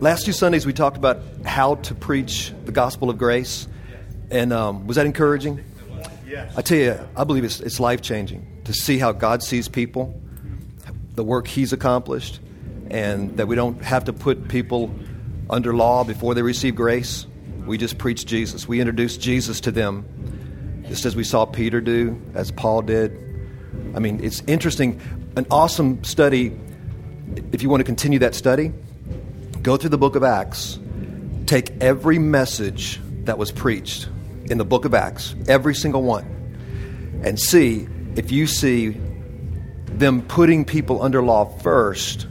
last two Sundays we talked about how to preach the gospel of grace, and um, was that encouraging? I tell you, I believe it's, it's life changing to see how God sees people, the work He's accomplished, and that we don't have to put people under law before they receive grace. We just preach Jesus. We introduce Jesus to them, just as we saw Peter do, as Paul did. I mean, it's interesting, an awesome study. If you want to continue that study, go through the book of Acts, take every message that was preached in the book of Acts, every single one, and see if you see them putting people under law first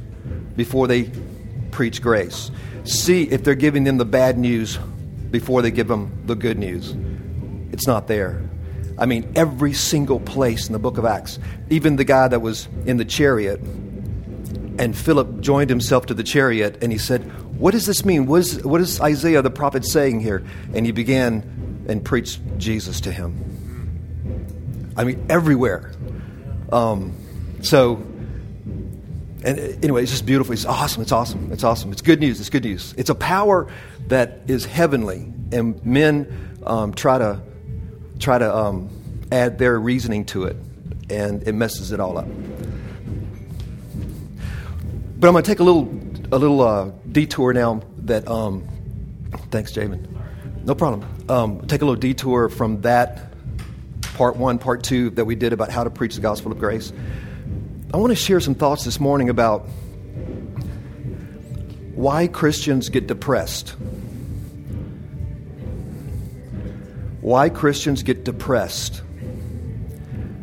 before they preach grace. See if they're giving them the bad news before they give them the good news. It's not there. I mean, every single place in the book of Acts, even the guy that was in the chariot, and Philip joined himself to the chariot, and he said, What does this mean? What is, what is Isaiah the prophet saying here? And he began and preached Jesus to him. I mean, everywhere. Um, so, and anyway, it's just beautiful. It's awesome. It's awesome. It's awesome. It's good news. It's good news. It's a power that is heavenly, and men um, try to try to um, add their reasoning to it, and it messes it all up. But I'm going to take a little a little uh, detour now. That um, thanks, Jamin. No problem. Um, take a little detour from that part one, part two that we did about how to preach the gospel of grace. I want to share some thoughts this morning about why Christians get depressed. Why Christians get depressed.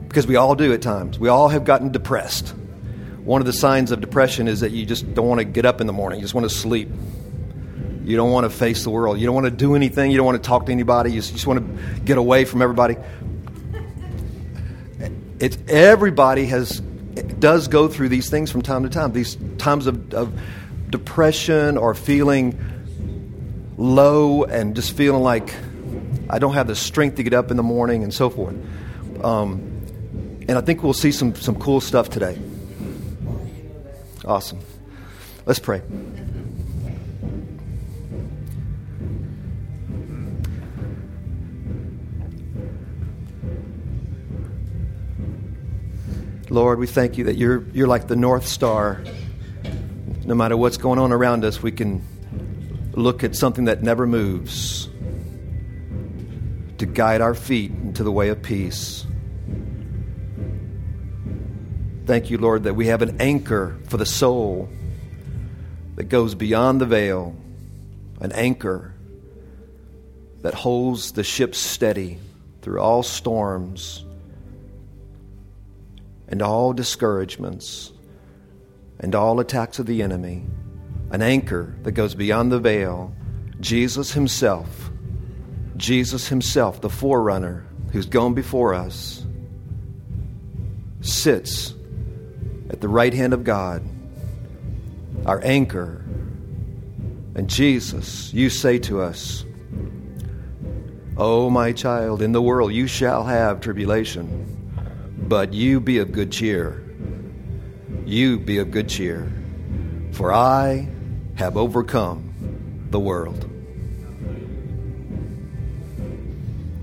Because we all do at times. We all have gotten depressed. One of the signs of depression is that you just don't want to get up in the morning, you just want to sleep. You don't want to face the world. You don't want to do anything. You don't want to talk to anybody. You just, want to get away from everybody. It's, everybody has does go through these things from time to time. These times of, of depression or feeling low and just feeling like I don't have the strength to get up in the morning and so forth. Um, and I think we'll see some, some cool stuff today. Awesome. Let's pray. Lord, we thank you that you're, you're like the North Star. No matter what's going on around us, we can look at something that never moves to guide our feet into the way of peace. Thank you, Lord, that we have an anchor for the soul that goes beyond the veil, an anchor that holds the ship steady through all storms and all discouragements and all attacks of the enemy, an anchor that goes beyond the veil, Jesus Himself, Jesus Himself, the forerunner who's gone before us, sits at the right hand of God, our anchor. And Jesus, you say to us, Oh, my child, in the world you shall have tribulation. But you be of good cheer. You be of good cheer. For I have overcome the world.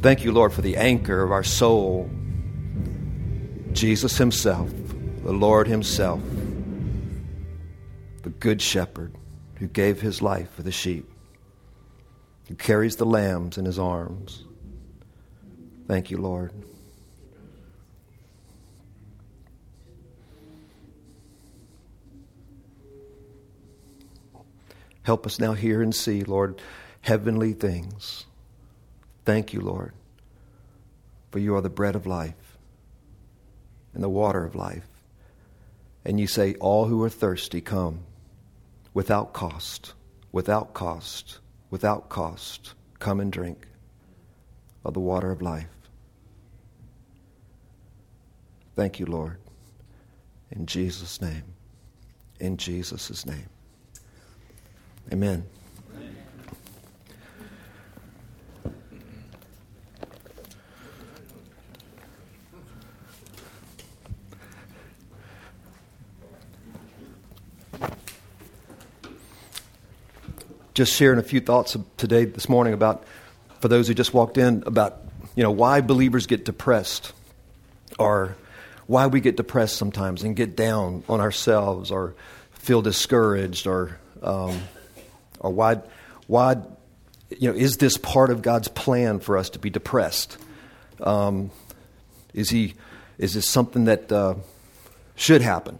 Thank you, Lord, for the anchor of our soul, Jesus Himself, the Lord Himself, the Good Shepherd who gave His life for the sheep, who carries the lambs in His arms. Thank you, Lord. Help us now hear and see, Lord, heavenly things. Thank you, Lord, for you are the bread of life and the water of life. And you say, All who are thirsty, come without cost, without cost, without cost. Come and drink of the water of life. Thank you, Lord. In Jesus' name. In Jesus' name. Amen. Just sharing a few thoughts today, this morning, about for those who just walked in, about you know why believers get depressed, or why we get depressed sometimes and get down on ourselves, or feel discouraged, or um, or why why you know is this part of God's plan for us to be depressed? Um, is he is this something that uh, should happen?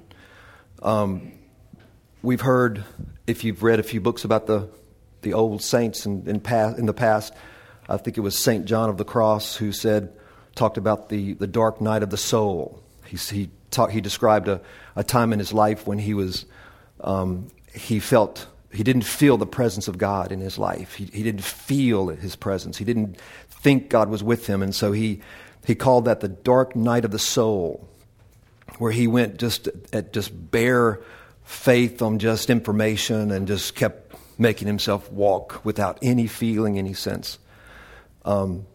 Um, we've heard, if you've read a few books about the, the old saints in, in, past, in the past, I think it was St. John of the Cross who said, talked about the, the dark night of the soul. He, he, talk, he described a, a time in his life when he was, um, he felt, he didn't feel the presence of God in his life. He, he didn't feel his presence. He didn't think God was with him. And so he, he called that the dark night of the soul, where he went just at just bare faith on just information and just kept making himself walk without any feeling, any sense. Um,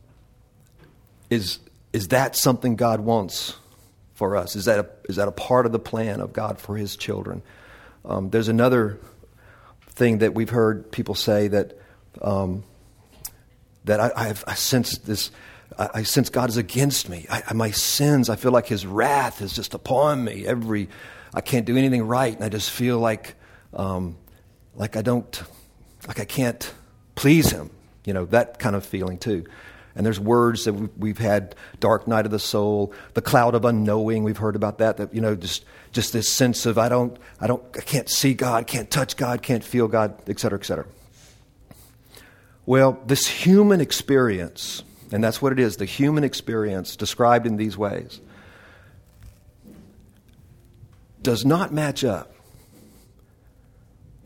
is, is that something God wants for us? Is that, a, is that a part of the plan of God for his children? Um, there's another thing that we've heard people say that, um, that I, I've I sense this I, I sense God is against me. I, my sins, I feel like His wrath is just upon me. Every, I can't do anything right, and I just feel like, um, like I don't, like I can't please Him. You know that kind of feeling too. And there's words that we've had: dark night of the soul, the cloud of unknowing. We've heard about that. That you know, just just this sense of I don't, I don't, I can't see God, can't touch God, can't feel God, et cetera, et cetera. Well, this human experience and that's what it is the human experience described in these ways does not match up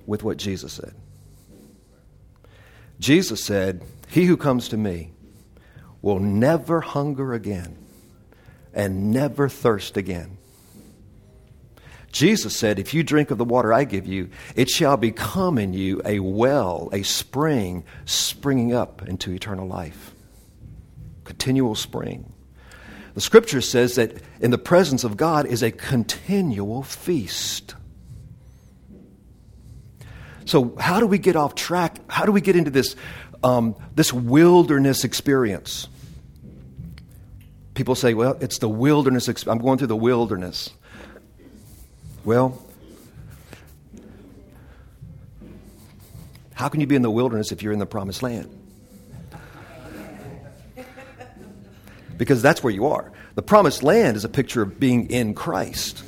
with what Jesus said. Jesus said, He who comes to me will never hunger again and never thirst again. Jesus said, If you drink of the water I give you, it shall become in you a well, a spring, springing up into eternal life continual spring. The scripture says that in the presence of God is a continual feast. So, how do we get off track? How do we get into this, um, this wilderness experience? People say, well, it's the wilderness. I'm going through the wilderness. Well, how can you be in the wilderness if you're in the promised land? because that's where you are. The promised land is a picture of being in Christ.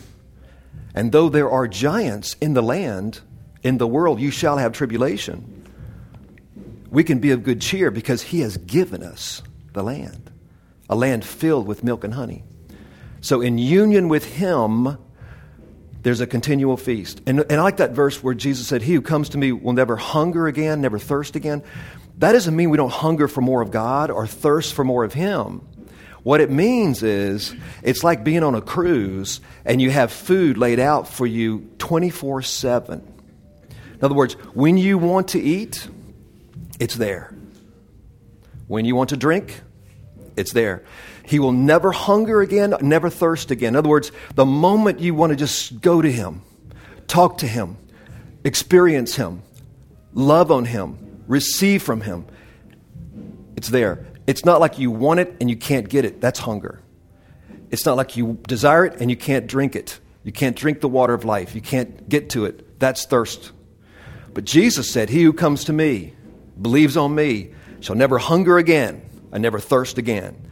And though there are giants in the land, in the world, you shall have tribulation. We can be of good cheer because He has given us the land, a land filled with milk and honey. So, in union with Him, there's a continual feast. And, and I like that verse where Jesus said, He who comes to me will never hunger again, never thirst again. That doesn't mean we don't hunger for more of God or thirst for more of Him. What it means is it's like being on a cruise and you have food laid out for you 24 7. In other words, when you want to eat, it's there. When you want to drink, it's there. He will never hunger again, never thirst again. In other words, the moment you want to just go to Him, talk to Him, experience Him, love on Him, receive from Him, it's there. It's not like you want it and you can't get it. That's hunger. It's not like you desire it and you can't drink it. You can't drink the water of life. You can't get to it. That's thirst. But Jesus said, He who comes to me, believes on me, shall never hunger again and never thirst again.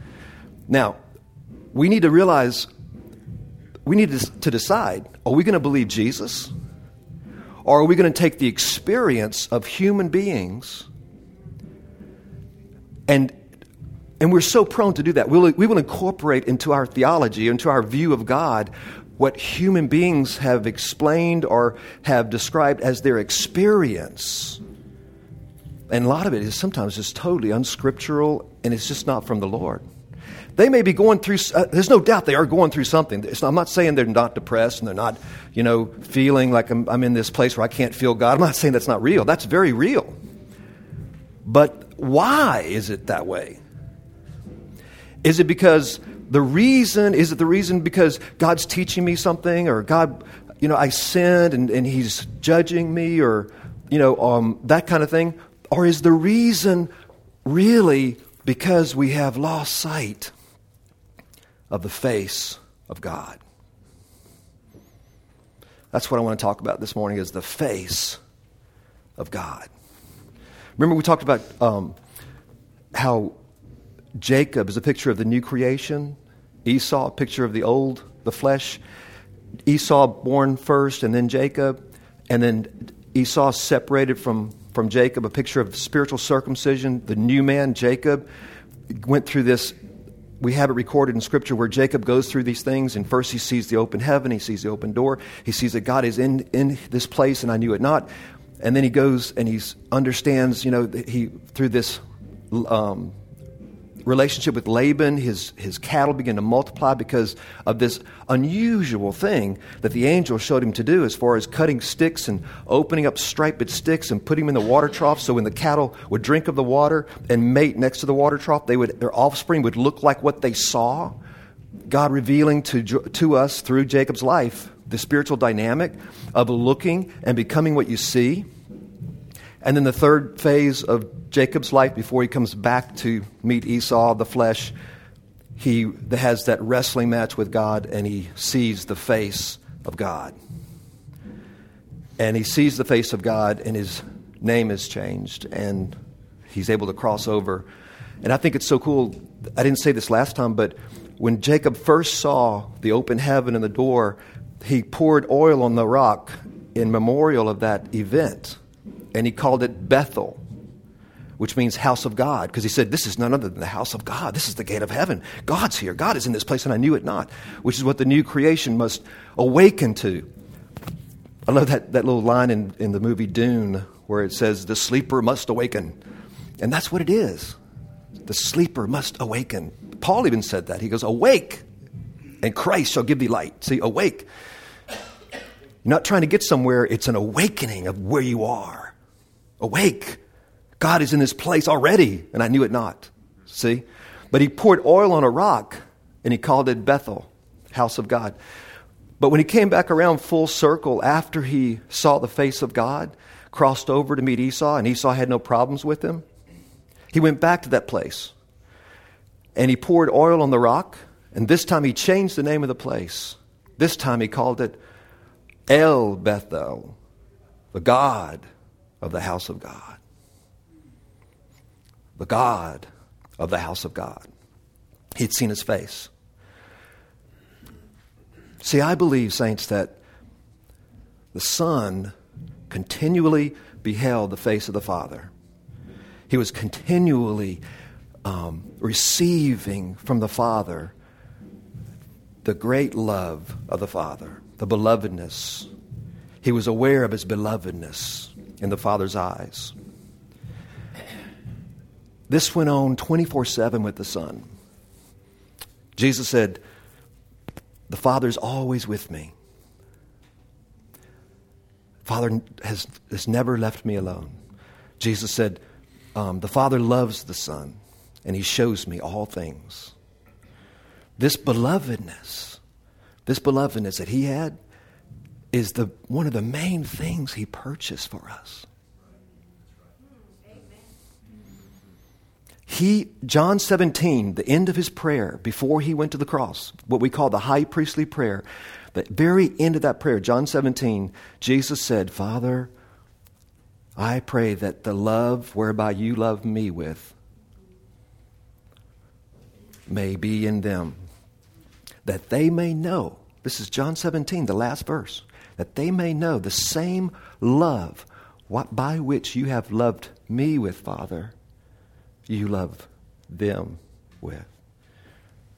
Now, we need to realize, we need to decide are we going to believe Jesus? Or are we going to take the experience of human beings and and we're so prone to do that. We'll, we will incorporate into our theology, into our view of God, what human beings have explained or have described as their experience. And a lot of it is sometimes just totally unscriptural and it's just not from the Lord. They may be going through, uh, there's no doubt they are going through something. Not, I'm not saying they're not depressed and they're not, you know, feeling like I'm, I'm in this place where I can't feel God. I'm not saying that's not real. That's very real. But why is it that way? Is it because the reason, is it the reason because God's teaching me something or God, you know, I sinned and, and He's judging me or you know, um, that kind of thing? Or is the reason really because we have lost sight of the face of God? That's what I want to talk about this morning is the face of God. Remember we talked about um, how Jacob is a picture of the new creation, Esau a picture of the old, the flesh. Esau born first and then Jacob, and then Esau separated from, from Jacob, a picture of spiritual circumcision. The new man, Jacob, went through this we have it recorded in Scripture where Jacob goes through these things, and first he sees the open heaven, he sees the open door, he sees that God is in, in this place, and I knew it not. And then he goes and he understands, you know, he through this um, relationship with Laban, his, his cattle began to multiply because of this unusual thing that the angel showed him to do as far as cutting sticks and opening up striped sticks and putting them in the water trough so when the cattle would drink of the water and mate next to the water trough, they would, their offspring would look like what they saw. God revealing to, to us through Jacob's life the spiritual dynamic of looking and becoming what you see. And then the third phase of Jacob's life before he comes back to meet Esau, the flesh, he has that wrestling match with God and he sees the face of God. And he sees the face of God and his name is changed and he's able to cross over. And I think it's so cool. I didn't say this last time, but when Jacob first saw the open heaven and the door, he poured oil on the rock in memorial of that event and he called it Bethel, which means house of God, because he said, This is none other than the house of God. This is the gate of heaven. God's here. God is in this place, and I knew it not, which is what the new creation must awaken to. I love that, that little line in, in the movie Dune where it says, The sleeper must awaken. And that's what it is. The sleeper must awaken. Paul even said that. He goes, Awake, and Christ shall give thee light. See, awake. You're not trying to get somewhere, it's an awakening of where you are. Awake. God is in this place already, and I knew it not. See? But he poured oil on a rock, and he called it Bethel, house of God. But when he came back around full circle after he saw the face of God, crossed over to meet Esau, and Esau had no problems with him, he went back to that place. And he poured oil on the rock, and this time he changed the name of the place. This time he called it El Bethel, the God of the house of God. The God of the house of God. He'd seen his face. See, I believe, saints, that the Son continually beheld the face of the Father. He was continually um, receiving from the Father the great love of the Father, the belovedness. He was aware of his belovedness in the Father's eyes. This went on 24 7 with the Son. Jesus said, The Father's always with me. Father has, has never left me alone. Jesus said, um, The Father loves the Son, and He shows me all things. This belovedness, this belovedness that He had, is the, one of the main things he purchased for us. He, John 17, the end of his prayer before he went to the cross, what we call the high priestly prayer, the very end of that prayer, John 17, Jesus said, Father, I pray that the love whereby you love me with may be in them, that they may know. This is John 17, the last verse that they may know the same love what, by which you have loved me with, Father, you love them with.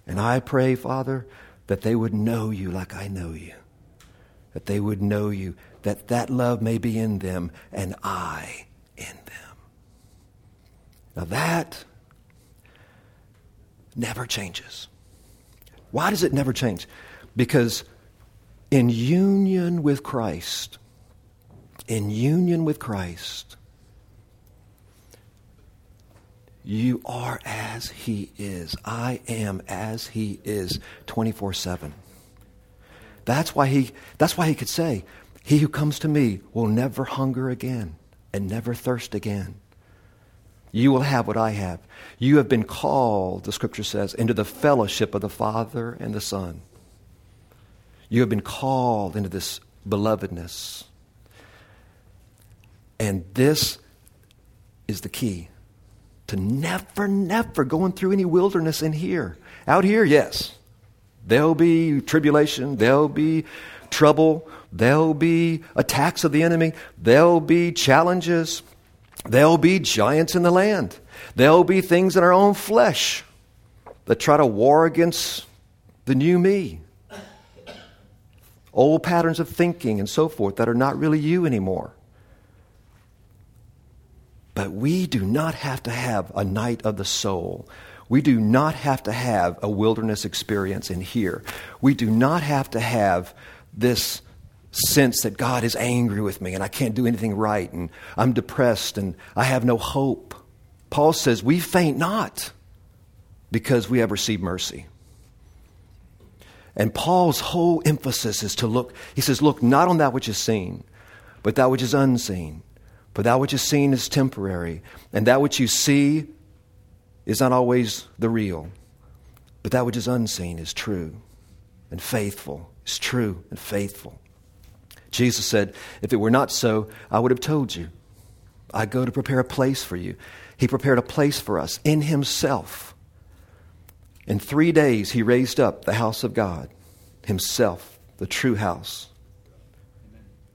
And I pray, Father, that they would know you like I know you. That they would know you, that that love may be in them and I in them. Now that never changes. Why does it never change? Because in union with Christ, in union with Christ, you are as He is. I am as He is 24 7. That's why he, that's why he could say, He who comes to me will never hunger again. and never thirst again. You will have what I have. You have been called, the scripture says, into the fellowship of the Father and the Son. You have been called into this belovedness. And this is the key to never, never going through any wilderness in here. Out here, yes. There'll be tribulation, there'll be trouble, there'll be attacks of the enemy, there'll be challenges, there'll be giants in the land, there'll be things in our own flesh that try to war against the new me. Old patterns of thinking and so forth that are not really you anymore. But we do not have to have a night of the soul. We do not have to have a wilderness experience in here. We do not have to have this sense that God is angry with me and I can't do anything right and I'm depressed and I have no hope. Paul says, We faint not because we have received mercy. And Paul's whole emphasis is to look, he says, Look not on that which is seen, but that which is unseen. For that which is seen is temporary, and that which you see is not always the real. But that which is unseen is true and faithful, is true and faithful. Jesus said, If it were not so, I would have told you. I go to prepare a place for you. He prepared a place for us in Himself. In three days, He raised up the house of God, Himself, the true house.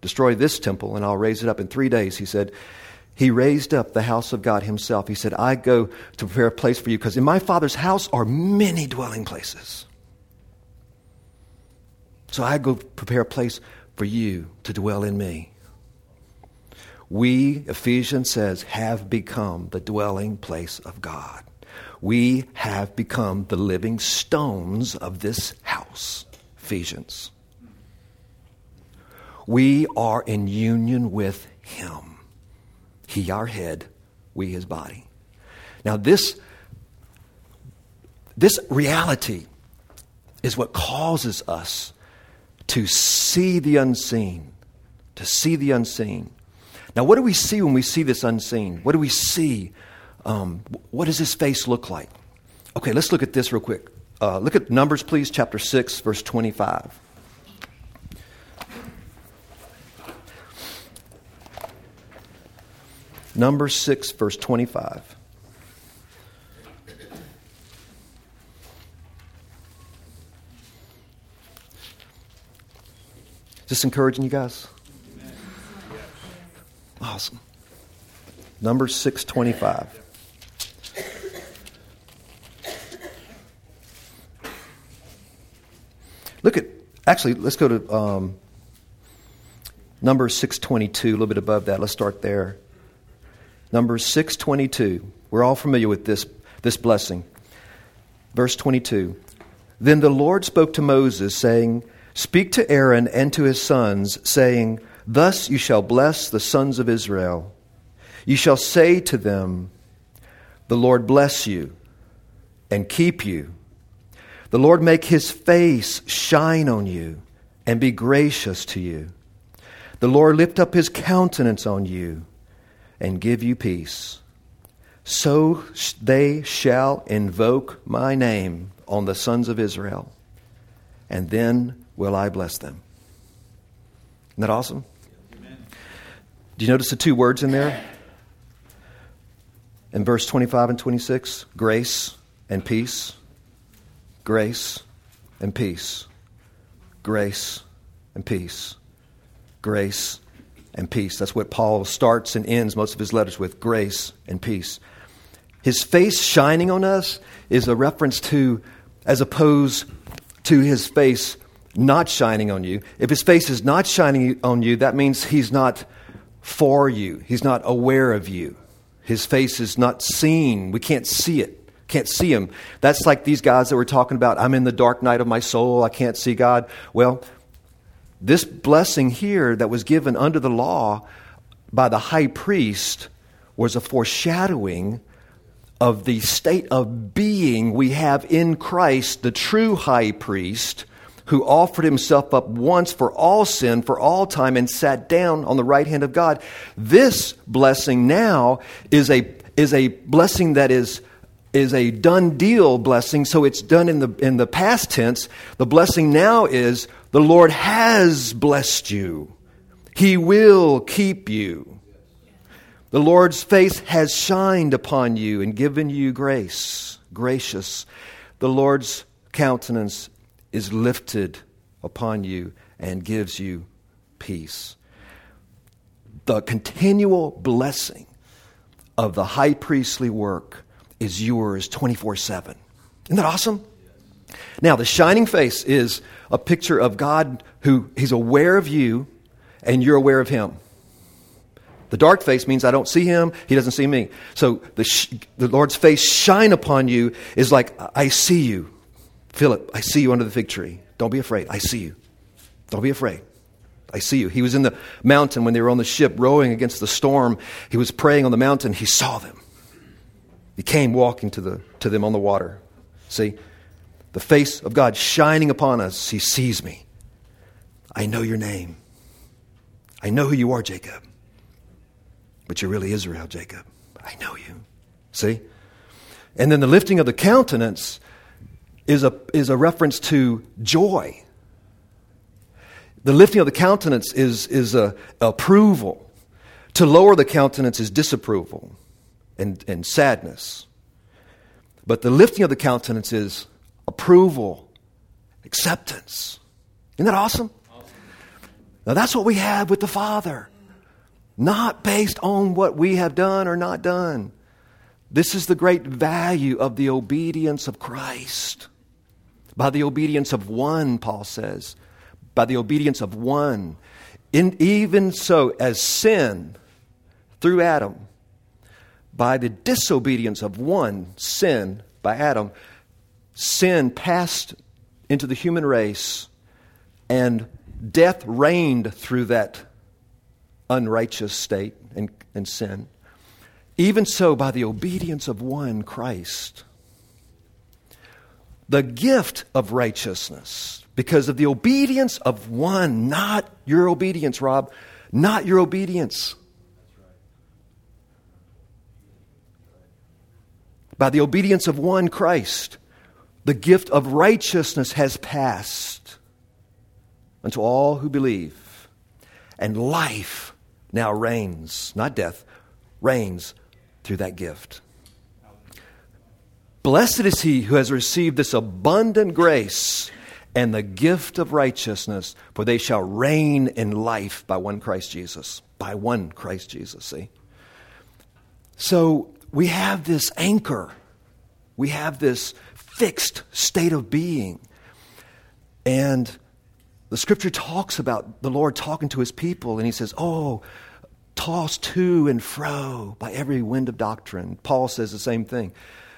Destroy this temple, and I'll raise it up in three days. He said, He raised up the house of God Himself. He said, I go to prepare a place for you because in my Father's house are many dwelling places. So I go prepare a place for you to dwell in me. We, Ephesians says, have become the dwelling place of God. We have become the living stones of this house. Ephesians. We are in union with Him. He, our head, we, His body. Now, this, this reality is what causes us to see the unseen. To see the unseen. Now, what do we see when we see this unseen? What do we see? Um, what does his face look like? Okay, let's look at this real quick. Uh, look at Numbers, please, chapter 6, verse 25. Number 6, verse 25. Is this encouraging you guys? Awesome. Number 625. Look at, actually, let's go to um, number 622, a little bit above that. Let's start there. Numbers 622. We're all familiar with this, this blessing. Verse 22. Then the Lord spoke to Moses, saying, Speak to Aaron and to his sons, saying, Thus you shall bless the sons of Israel. You shall say to them, The Lord bless you and keep you. The Lord make his face shine on you and be gracious to you. The Lord lift up his countenance on you and give you peace. So they shall invoke my name on the sons of Israel, and then will I bless them. Isn't that awesome? Amen. Do you notice the two words in there? In verse 25 and 26 grace and peace. Grace and peace. Grace and peace. Grace and peace. That's what Paul starts and ends most of his letters with grace and peace. His face shining on us is a reference to, as opposed to his face not shining on you. If his face is not shining on you, that means he's not for you, he's not aware of you. His face is not seen. We can't see it. Can't see him. That's like these guys that we're talking about, I'm in the dark night of my soul, I can't see God. Well, this blessing here that was given under the law by the high priest was a foreshadowing of the state of being we have in Christ, the true high priest, who offered himself up once for all sin, for all time, and sat down on the right hand of God. This blessing now is a, is a blessing that is, is a done deal blessing, so it's done in the, in the past tense. The blessing now is the Lord has blessed you, He will keep you. The Lord's face has shined upon you and given you grace, gracious. The Lord's countenance is lifted upon you and gives you peace. The continual blessing of the high priestly work is yours 24 7. Isn't that awesome? Now, the shining face is a picture of God who He's aware of you and you're aware of Him. The dark face means I don't see Him, He doesn't see me. So the, sh- the Lord's face shine upon you is like, I see you. Philip, I see you under the fig tree. Don't be afraid. I see you. Don't be afraid. I see you. He was in the mountain when they were on the ship rowing against the storm. He was praying on the mountain. He saw them. He came walking to, the, to them on the water. See? The face of God shining upon us. He sees me. I know your name. I know who you are, Jacob. But you're really Israel, Jacob. I know you. See? And then the lifting of the countenance is a, is a reference to joy. The lifting of the countenance is, is a, approval. To lower the countenance is disapproval and, and sadness. But the lifting of the countenance is approval, acceptance. Isn't that awesome? awesome? Now that's what we have with the Father. Not based on what we have done or not done. This is the great value of the obedience of Christ. By the obedience of one, Paul says. By the obedience of one. In, even so, as sin through Adam, by the disobedience of one, sin by Adam, sin passed into the human race and death reigned through that unrighteous state and, and sin. Even so, by the obedience of one, Christ, the gift of righteousness because of the obedience of one, not your obedience, Rob, not your obedience. By the obedience of one Christ, the gift of righteousness has passed unto all who believe. And life now reigns, not death, reigns through that gift. Blessed is he who has received this abundant grace and the gift of righteousness, for they shall reign in life by one Christ Jesus. By one Christ Jesus, see? So we have this anchor, we have this fixed state of being. And the scripture talks about the Lord talking to his people, and he says, Oh, tossed to and fro by every wind of doctrine. Paul says the same thing.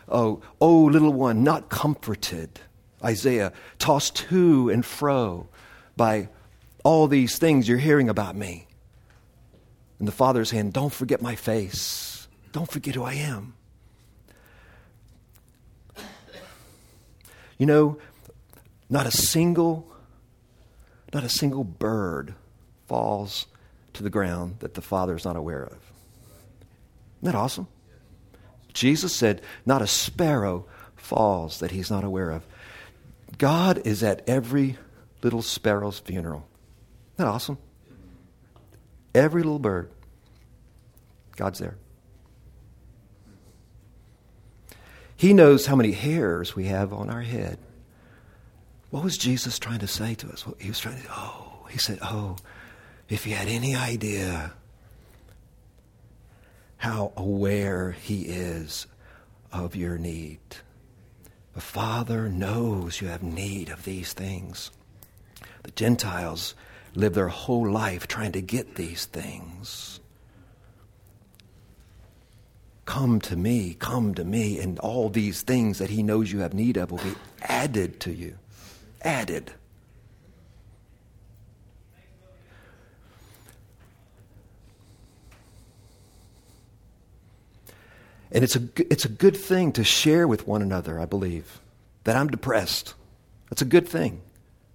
Oh, oh, little one, not comforted. Isaiah, tossed to and fro by all these things you're hearing about me. And the Father's hand, don't forget my face. Don't forget who I am. You know, not a single, not a single bird falls to the ground that the Father is not aware of. Isn't that awesome? Jesus said, Not a sparrow falls that he's not aware of. God is at every little sparrow's funeral. Isn't that awesome? Every little bird, God's there. He knows how many hairs we have on our head. What was Jesus trying to say to us? He was trying to, oh, he said, oh, if you had any idea how aware He is of your need. The Father knows you have need of these things. The Gentiles live their whole life trying to get these things. Come to me, come to me, and all these things that He knows you have need of will be added to you. Added. And it's a, it's a good thing to share with one another, I believe, that I'm depressed. That's a good thing.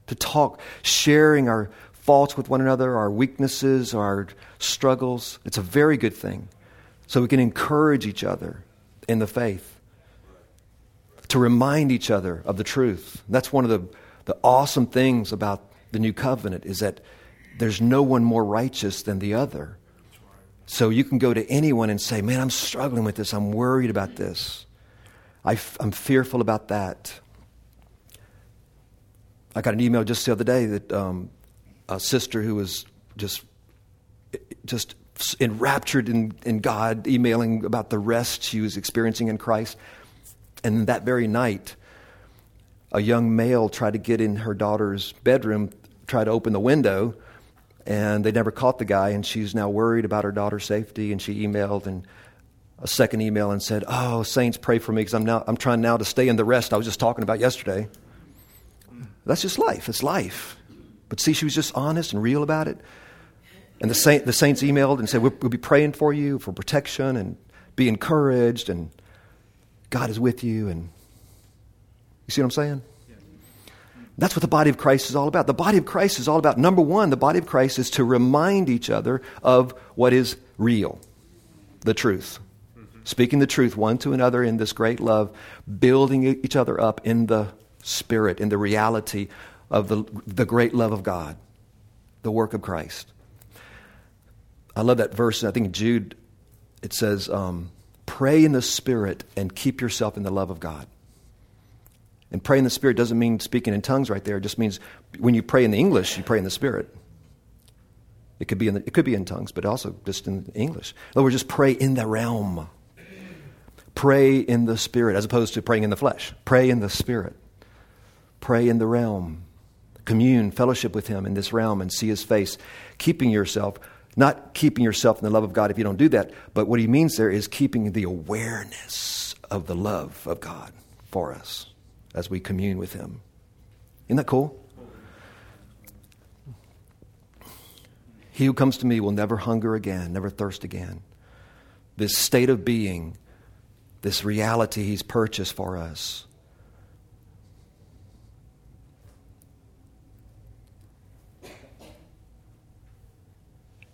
to talk, sharing our faults with one another, our weaknesses, our struggles. It's a very good thing. So we can encourage each other in the faith, to remind each other of the truth. That's one of the, the awesome things about the new covenant is that there's no one more righteous than the other. So you can go to anyone and say, Man, I'm struggling with this. I'm worried about this. I f- I'm fearful about that. I got an email just the other day that um, a sister who was just just enraptured in, in God, emailing about the rest she was experiencing in Christ. And that very night, a young male tried to get in her daughter's bedroom, tried to open the window, and they never caught the guy. And she's now worried about her daughter's safety. And she emailed and a second email and said, "Oh, saints, pray for me because I'm now I'm trying now to stay in the rest I was just talking about yesterday." That's just life. It's life. But see, she was just honest and real about it. And the, saint, the saints emailed and said, we'll, we'll be praying for you for protection and be encouraged, and God is with you. And you see what I'm saying? That's what the body of Christ is all about. The body of Christ is all about number one, the body of Christ is to remind each other of what is real, the truth. Mm-hmm. Speaking the truth one to another in this great love, building each other up in the spirit, in the reality of the, the great love of God, the work of Christ. I love that verse. I think Jude, it says, um, pray in the Spirit and keep yourself in the love of God. And pray in the Spirit doesn't mean speaking in tongues right there. It just means when you pray in the English, you pray in the Spirit. It could be in, the, it could be in tongues, but also just in English. In other words, just pray in the realm. Pray in the Spirit as opposed to praying in the flesh. Pray in the Spirit. Pray in the realm. Commune, fellowship with Him in this realm and see His face. Keeping yourself not keeping yourself in the love of God if you don't do that, but what he means there is keeping the awareness of the love of God for us as we commune with him. Isn't that cool? He who comes to me will never hunger again, never thirst again. This state of being, this reality he's purchased for us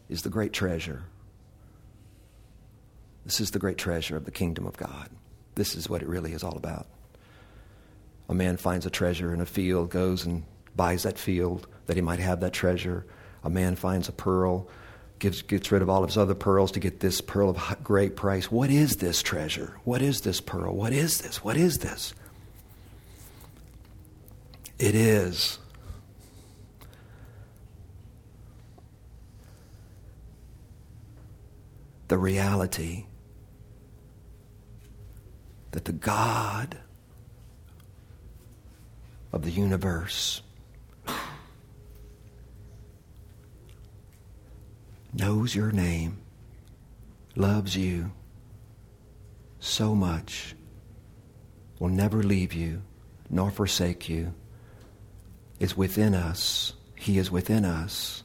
is the great treasure. This is the great treasure of the kingdom of God. This is what it really is all about. A man finds a treasure in a field, goes and buys that field that he might have that treasure. A man finds a pearl, gives, gets rid of all of his other pearls to get this pearl of great price. What is this treasure? What is this pearl? What is this? What is this? It is the reality that the God of the universe knows your name, loves you so much, will never leave you nor forsake you, is within us. He is within us,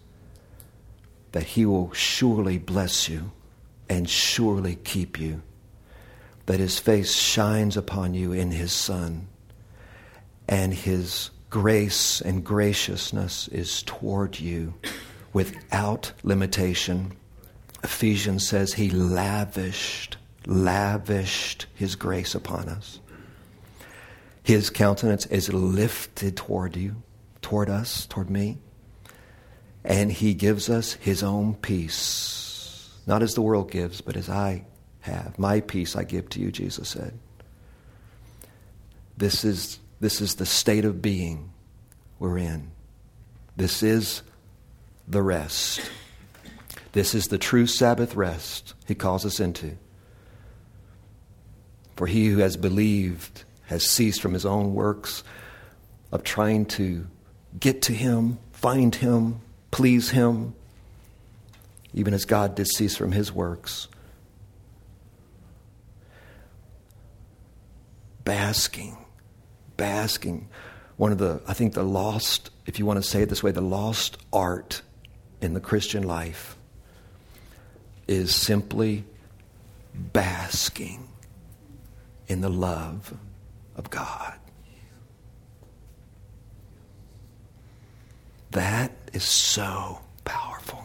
that He will surely bless you and surely keep you, that his face shines upon you in his Son, and his grace and graciousness is toward you without limitation. Ephesians says he lavished, lavished his grace upon us. His countenance is lifted toward you, toward us, toward me, and he gives us his own peace not as the world gives, but as I have. My peace I give to you, Jesus said. This is, this is the state of being we're in. This is the rest. This is the true Sabbath rest he calls us into. For he who has believed has ceased from his own works of trying to get to him, find him, please him, even as God did cease from his works. Basking, basking. One of the, I think, the lost, if you want to say it this way, the lost art in the Christian life is simply basking in the love of God. That is so powerful.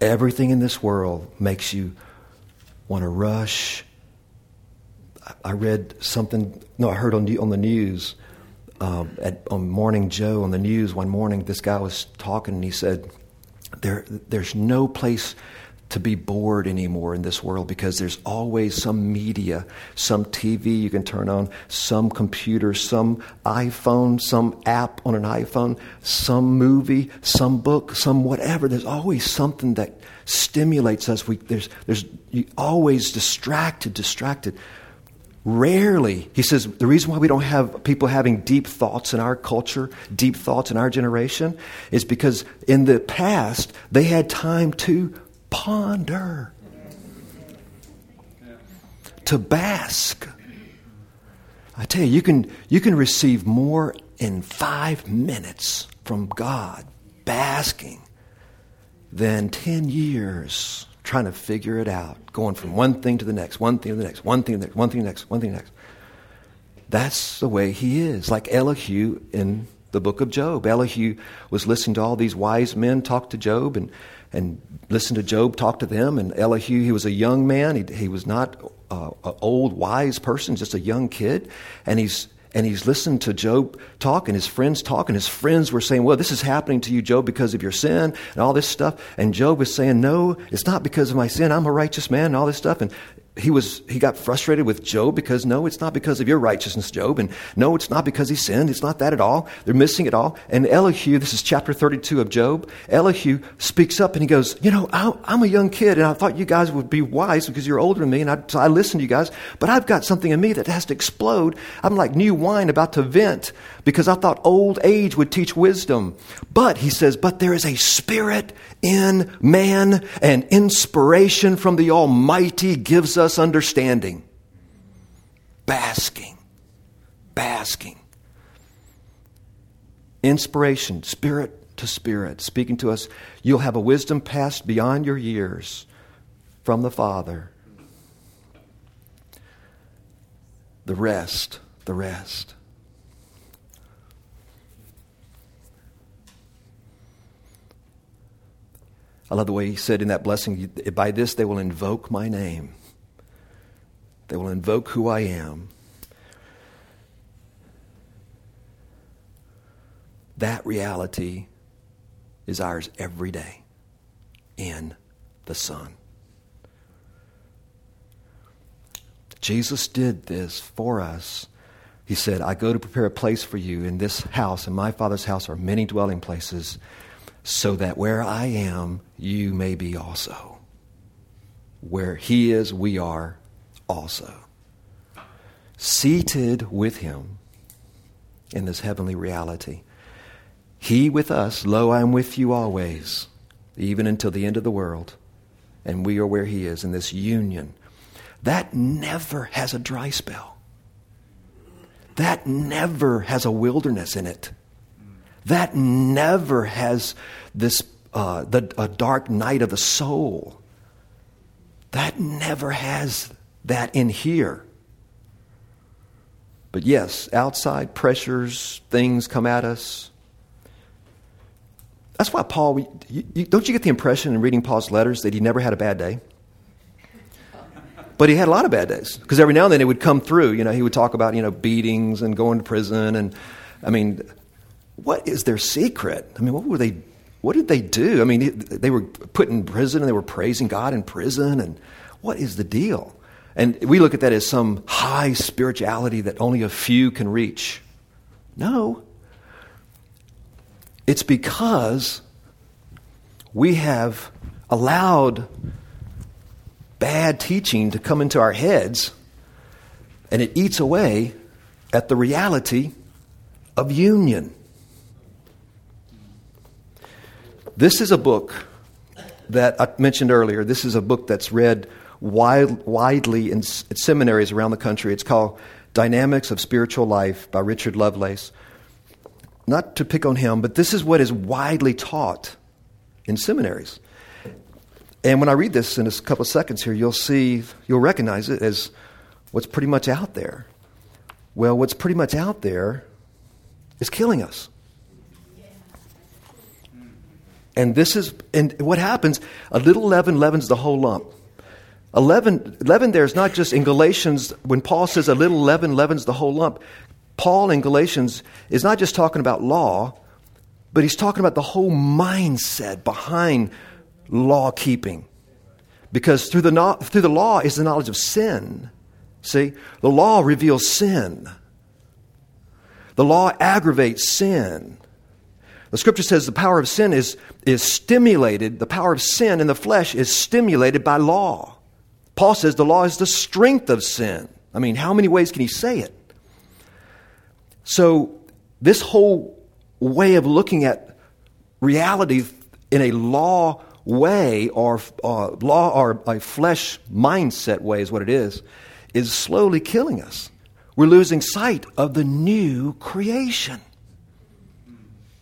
Everything in this world makes you want to rush. I read something, no, I heard on, on the news, um, at, on Morning Joe on the news one morning, this guy was talking and he said, there, There's no place to be bored anymore in this world because there's always some media, some TV you can turn on, some computer, some iPhone, some app on an iPhone, some movie, some book, some whatever. There's always something that stimulates us. We, there's, there's always distracted, distracted. Rarely, he says, the reason why we don't have people having deep thoughts in our culture, deep thoughts in our generation, is because in the past they had time to ponder, to bask. I tell you, you can, you can receive more in five minutes from God, basking, than 10 years trying to figure it out, going from one thing to the next, one thing to the next, one thing to the next, one thing to the next, one thing to the next. That's the way he is, like Elihu in the book of Job. Elihu was listening to all these wise men talk to Job and, and listen to Job talk to them. And Elihu, he was a young man. He, he was not uh, an old, wise person, just a young kid. And he's, and he's listened to Job talk and his friends talk, and his friends were saying, Well, this is happening to you, Job, because of your sin and all this stuff. And Job was saying, No, it's not because of my sin. I'm a righteous man and all this stuff. And he was he got frustrated with Job because no, it's not because of your righteousness, Job, and no, it's not because he sinned. It's not that at all. They're missing it all. And Elihu, this is chapter 32 of Job. Elihu speaks up and he goes, you know, I'm a young kid, and I thought you guys would be wise because you're older than me, and I, so I listen to you guys. But I've got something in me that has to explode. I'm like new wine about to vent because I thought old age would teach wisdom. But he says, but there is a spirit in man, and inspiration from the Almighty gives us understanding. Basking. Basking. Inspiration, spirit to spirit, speaking to us. You'll have a wisdom passed beyond your years from the Father. The rest, the rest. I love the way he said in that blessing, by this they will invoke my name. They will invoke who I am. That reality is ours every day in the Son. Jesus did this for us. He said, I go to prepare a place for you. In this house, in my Father's house, are many dwelling places so that where I am, you may be also. Where He is, we are also. Seated with Him in this heavenly reality. He with us, lo, I am with you always, even until the end of the world. And we are where He is in this union. That never has a dry spell. That never has a wilderness in it. That never has this uh, the a dark night of the soul. That never has that in here. But yes, outside pressures, things come at us. That's why Paul, you, you, don't you get the impression in reading Paul's letters that he never had a bad day? But he had a lot of bad days because every now and then it would come through. You know, he would talk about you know beatings and going to prison, and I mean, what is their secret? I mean, what were they? What did they do? I mean, they were put in prison and they were praising God in prison, and what is the deal? And we look at that as some high spirituality that only a few can reach. No. It's because we have allowed bad teaching to come into our heads and it eats away at the reality of union. This is a book that I mentioned earlier. This is a book that's read wide, widely in, in seminaries around the country. It's called Dynamics of Spiritual Life by Richard Lovelace. Not to pick on him, but this is what is widely taught in seminaries. And when I read this in a couple of seconds here, you'll see, you'll recognize it as what's pretty much out there. Well, what's pretty much out there is killing us. And this is, and what happens, a little leaven leavens the whole lump. 11, leaven there is not just in Galatians, when Paul says a little leaven leavens the whole lump, Paul in Galatians is not just talking about law, but he's talking about the whole mindset behind law keeping. Because through the, through the law is the knowledge of sin. See, the law reveals sin, the law aggravates sin. The scripture says the power of sin is, is stimulated, the power of sin in the flesh is stimulated by law. Paul says the law is the strength of sin. I mean, how many ways can he say it? So, this whole way of looking at reality in a law way or uh, law or a flesh mindset way is what it is is slowly killing us we're losing sight of the new creation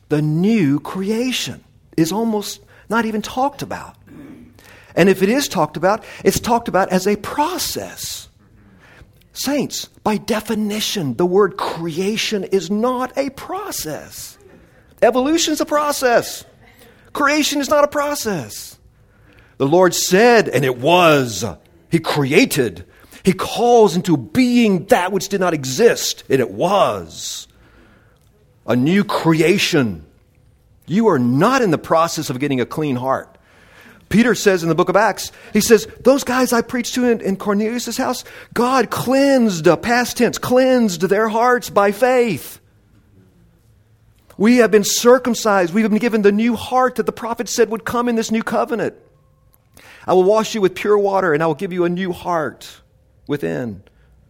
the new creation is almost not even talked about and if it is talked about it's talked about as a process saints by definition the word creation is not a process Evolution is a process. Creation is not a process. The Lord said, and it was. He created. He calls into being that which did not exist, and it was. A new creation. You are not in the process of getting a clean heart. Peter says in the book of Acts, he says, Those guys I preached to in, in Cornelius' house, God cleansed, past tense, cleansed their hearts by faith. We have been circumcised. We've been given the new heart that the prophet said would come in this new covenant. I will wash you with pure water, and I will give you a new heart within.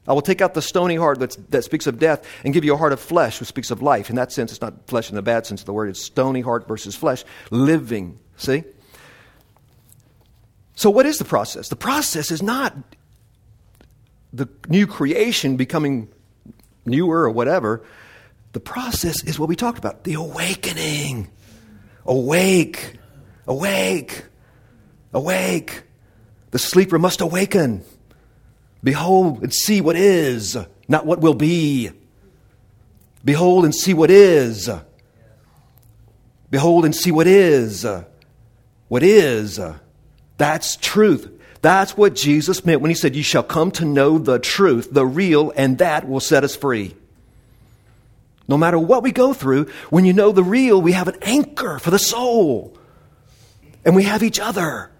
I will take out the stony heart that speaks of death and give you a heart of flesh, which speaks of life. In that sense, it's not flesh in the bad sense of the word. It's stony heart versus flesh, living. See? So, what is the process? The process is not the new creation becoming newer or whatever. The process is what we talked about the awakening. Awake, awake, awake. The sleeper must awaken. Behold and see what is, not what will be. Behold and see what is. Behold and see what is. What is. That's truth. That's what Jesus meant when he said, You shall come to know the truth, the real, and that will set us free. No matter what we go through, when you know the real, we have an anchor for the soul. And we have each other.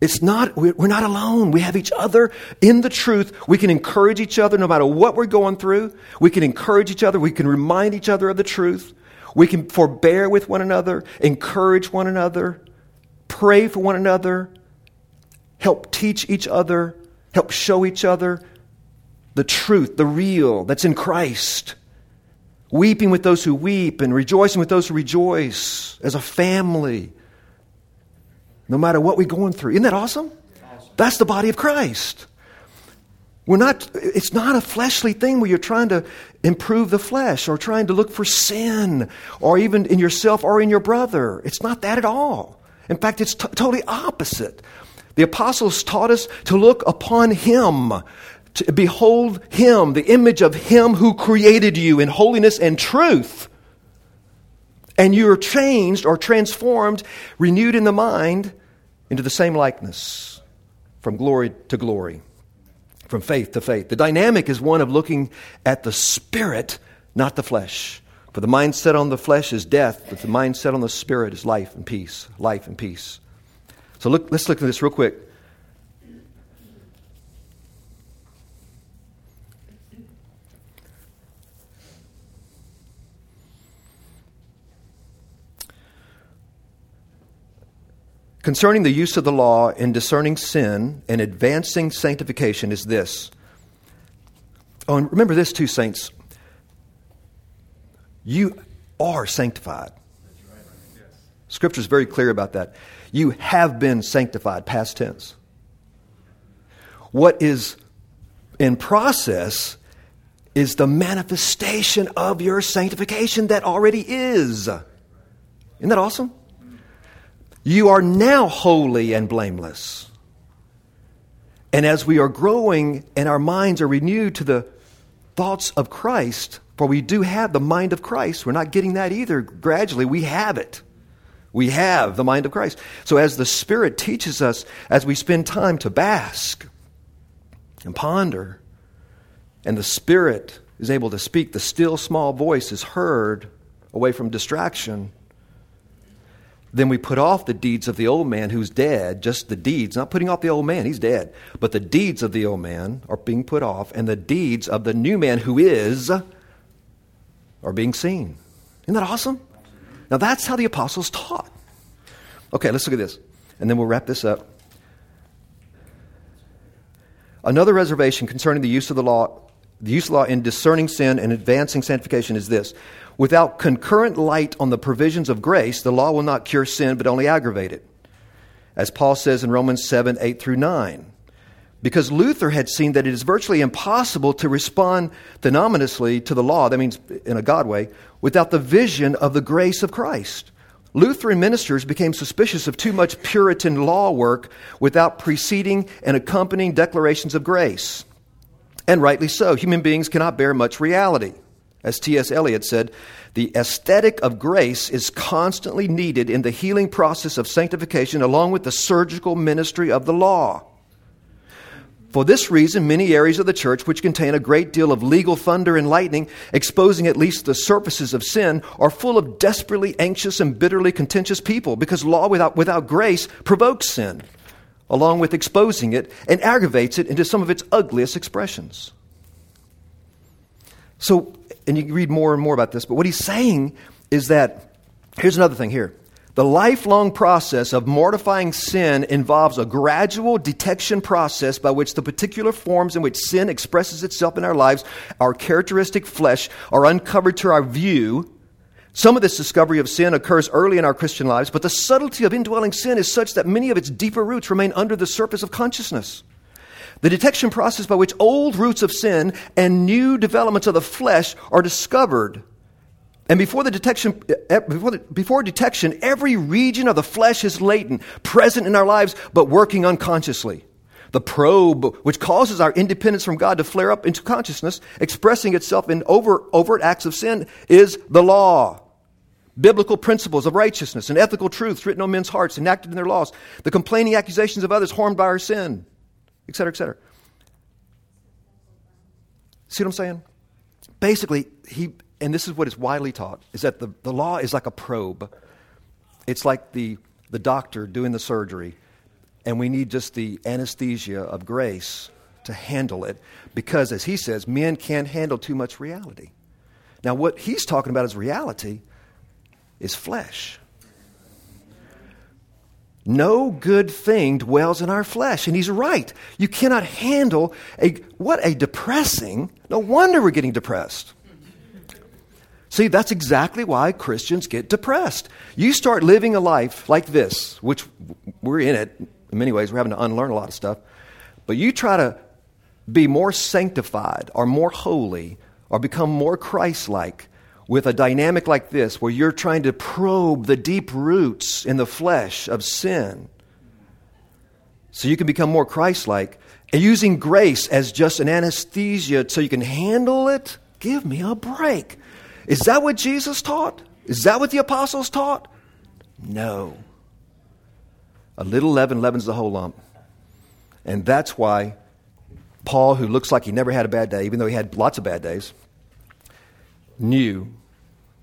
It's not, we're not alone. We have each other in the truth. We can encourage each other no matter what we're going through. We can encourage each other. We can remind each other of the truth. We can forbear with one another, encourage one another, pray for one another, help teach each other, help show each other the truth, the real that's in Christ weeping with those who weep and rejoicing with those who rejoice as a family, no matter what we're going through. Isn't that awesome? awesome? That's the body of Christ. We're not, it's not a fleshly thing where you're trying to improve the flesh or trying to look for sin or even in yourself or in your brother. It's not that at all. In fact, it's t- totally opposite. The apostles taught us to look upon Him to behold Him, the image of Him who created you in holiness and truth. And you are changed or transformed, renewed in the mind into the same likeness from glory to glory, from faith to faith. The dynamic is one of looking at the Spirit, not the flesh. For the mindset on the flesh is death, but the mindset on the Spirit is life and peace. Life and peace. So look, let's look at this real quick. concerning the use of the law in discerning sin and advancing sanctification is this. Oh, and remember this too, saints. You are sanctified. Scripture is very clear about that. You have been sanctified, past tense. What is in process is the manifestation of your sanctification that already is. Isn't that awesome? You are now holy and blameless. And as we are growing and our minds are renewed to the thoughts of Christ, for we do have the mind of Christ, we're not getting that either gradually, we have it. We have the mind of Christ. So as the Spirit teaches us, as we spend time to bask and ponder, and the Spirit is able to speak, the still small voice is heard away from distraction. Then we put off the deeds of the old man who's dead, just the deeds, not putting off the old man, he's dead. But the deeds of the old man are being put off, and the deeds of the new man who is are being seen. Isn't that awesome? Now that's how the apostles taught. Okay, let's look at this, and then we'll wrap this up. Another reservation concerning the use of the law, the use of law in discerning sin and advancing sanctification is this. Without concurrent light on the provisions of grace, the law will not cure sin, but only aggravate it. As Paul says in Romans 7 8 through 9. Because Luther had seen that it is virtually impossible to respond phenomeноusly to the law, that means in a God way, without the vision of the grace of Christ. Lutheran ministers became suspicious of too much Puritan law work without preceding and accompanying declarations of grace. And rightly so. Human beings cannot bear much reality. As T.S. Eliot said, the anesthetic of grace is constantly needed in the healing process of sanctification along with the surgical ministry of the law. For this reason, many areas of the church, which contain a great deal of legal thunder and lightning, exposing at least the surfaces of sin, are full of desperately anxious and bitterly contentious people, because law without, without grace provokes sin, along with exposing it and aggravates it into some of its ugliest expressions. So, and you can read more and more about this, but what he's saying is that here's another thing here. The lifelong process of mortifying sin involves a gradual detection process by which the particular forms in which sin expresses itself in our lives, our characteristic flesh, are uncovered to our view. Some of this discovery of sin occurs early in our Christian lives, but the subtlety of indwelling sin is such that many of its deeper roots remain under the surface of consciousness. The detection process by which old roots of sin and new developments of the flesh are discovered and before the detection, eh, before, the, before detection, every region of the flesh is latent, present in our lives, but working unconsciously. The probe, which causes our independence from God to flare up into consciousness, expressing itself in over, overt acts of sin, is the law. Biblical principles of righteousness and ethical truths written on men's hearts, enacted in their laws. The complaining accusations of others harmed by our sin, etc., etc. See what I'm saying? Basically, he and this is what is widely taught, is that the, the law is like a probe. It's like the, the doctor doing the surgery, and we need just the anesthesia of grace to handle it because, as he says, men can't handle too much reality. Now, what he's talking about as reality is flesh. No good thing dwells in our flesh. And he's right. You cannot handle a, what a depressing, no wonder we're getting depressed. See, that's exactly why Christians get depressed. You start living a life like this, which we're in it in many ways, we're having to unlearn a lot of stuff. But you try to be more sanctified or more holy or become more Christ like with a dynamic like this, where you're trying to probe the deep roots in the flesh of sin so you can become more Christ like, and using grace as just an anesthesia so you can handle it. Give me a break. Is that what Jesus taught? Is that what the apostles taught? No. A little leaven leavens the whole lump. And that's why Paul, who looks like he never had a bad day, even though he had lots of bad days, knew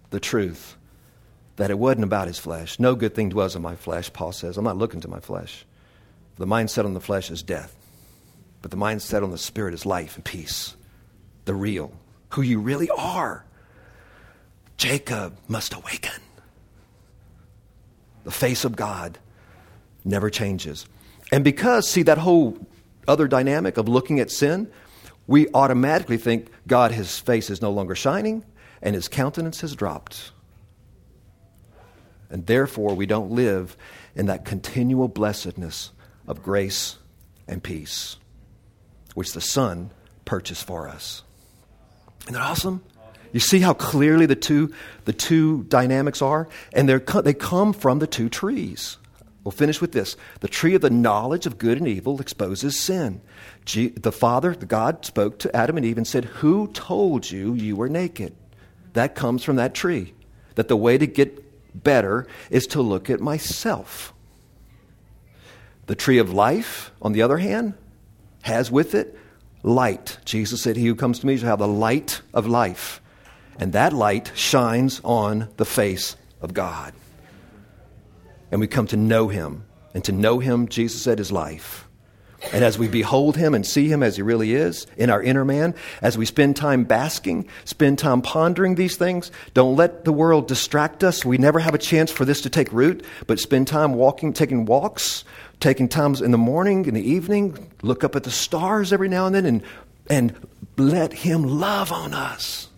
the truth that it wasn't about his flesh. No good thing dwells in my flesh, Paul says. I'm not looking to my flesh. The mindset on the flesh is death, but the mindset on the spirit is life and peace, the real, who you really are. Jacob must awaken. The face of God never changes. And because, see, that whole other dynamic of looking at sin, we automatically think God, his face is no longer shining and his countenance has dropped. And therefore, we don't live in that continual blessedness of grace and peace, which the Son purchased for us. Isn't that awesome? You see how clearly the two, the two dynamics are? And they come from the two trees. We'll finish with this. The tree of the knowledge of good and evil exposes sin. the Father, the God, spoke to Adam and Eve and said, Who told you you were naked? That comes from that tree. That the way to get better is to look at myself. The tree of life, on the other hand, has with it light. Jesus said, He who comes to me shall have the light of life. And that light shines on the face of God. And we come to know Him. And to know Him, Jesus said, is life. And as we behold him and see him as he really is in our inner man, as we spend time basking, spend time pondering these things, don't let the world distract us. We never have a chance for this to take root, but spend time walking, taking walks, taking times in the morning, in the evening, look up at the stars every now and then, and, and let him love on us.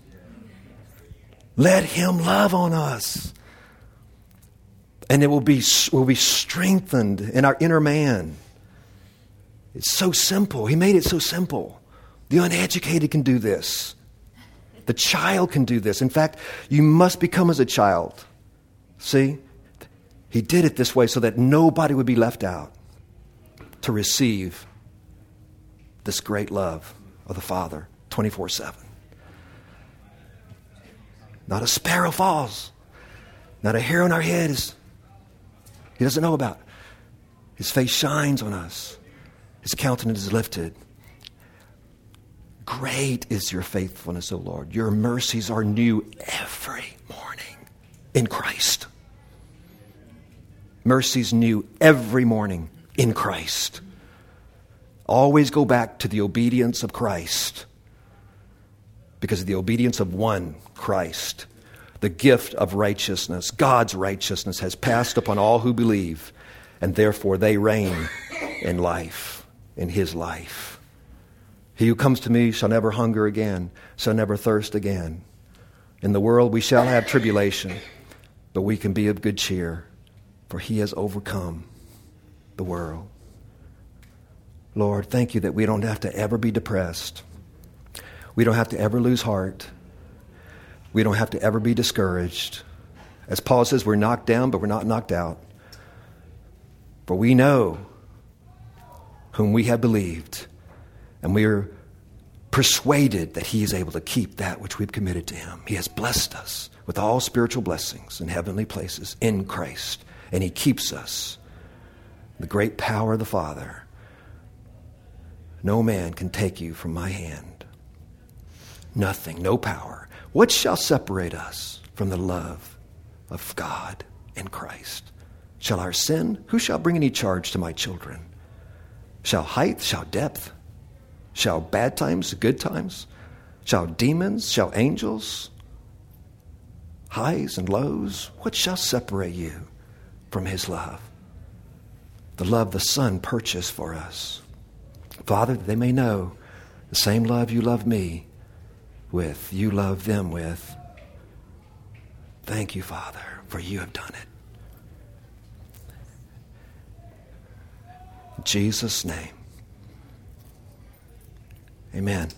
Let him love on us. And it will be, will be strengthened in our inner man. It's so simple. He made it so simple. The uneducated can do this. The child can do this. In fact, you must become as a child. See? He did it this way so that nobody would be left out to receive this great love of the Father 24 7. Not a sparrow falls, not a hair on our head is, he doesn't know about. His face shines on us. His countenance is lifted. Great is your faithfulness, O Lord. Your mercies are new every morning in Christ. Mercies new every morning in Christ. Always go back to the obedience of Christ because of the obedience of one Christ. The gift of righteousness, God's righteousness, has passed upon all who believe, and therefore they reign in life in his life. He who comes to me shall never hunger again, shall never thirst again. In the world we shall have tribulation, but we can be of good cheer, for he has overcome the world. Lord, thank you that we don't have to ever be depressed. We don't have to ever lose heart. We don't have to ever be discouraged. As Paul says, we're knocked down, but we're not knocked out. For we know whom we have believed, and we are persuaded that he is able to keep that which we've committed to him. He has blessed us with all spiritual blessings in heavenly places in Christ, and he keeps us. The great power of the Father. No man can take you from my hand. Nothing, no power. What shall separate us from the love of God in Christ? Shall our sin? Who shall bring any charge to my children? Shall height, shall depth, shall bad times, good times, shall demons, shall angels, highs and lows, what shall separate you from his love? The love the Son purchased for us. Father, that they may know the same love you love me with, you love them with. Thank you, Father, for you have done it. Jesus' name. Amen.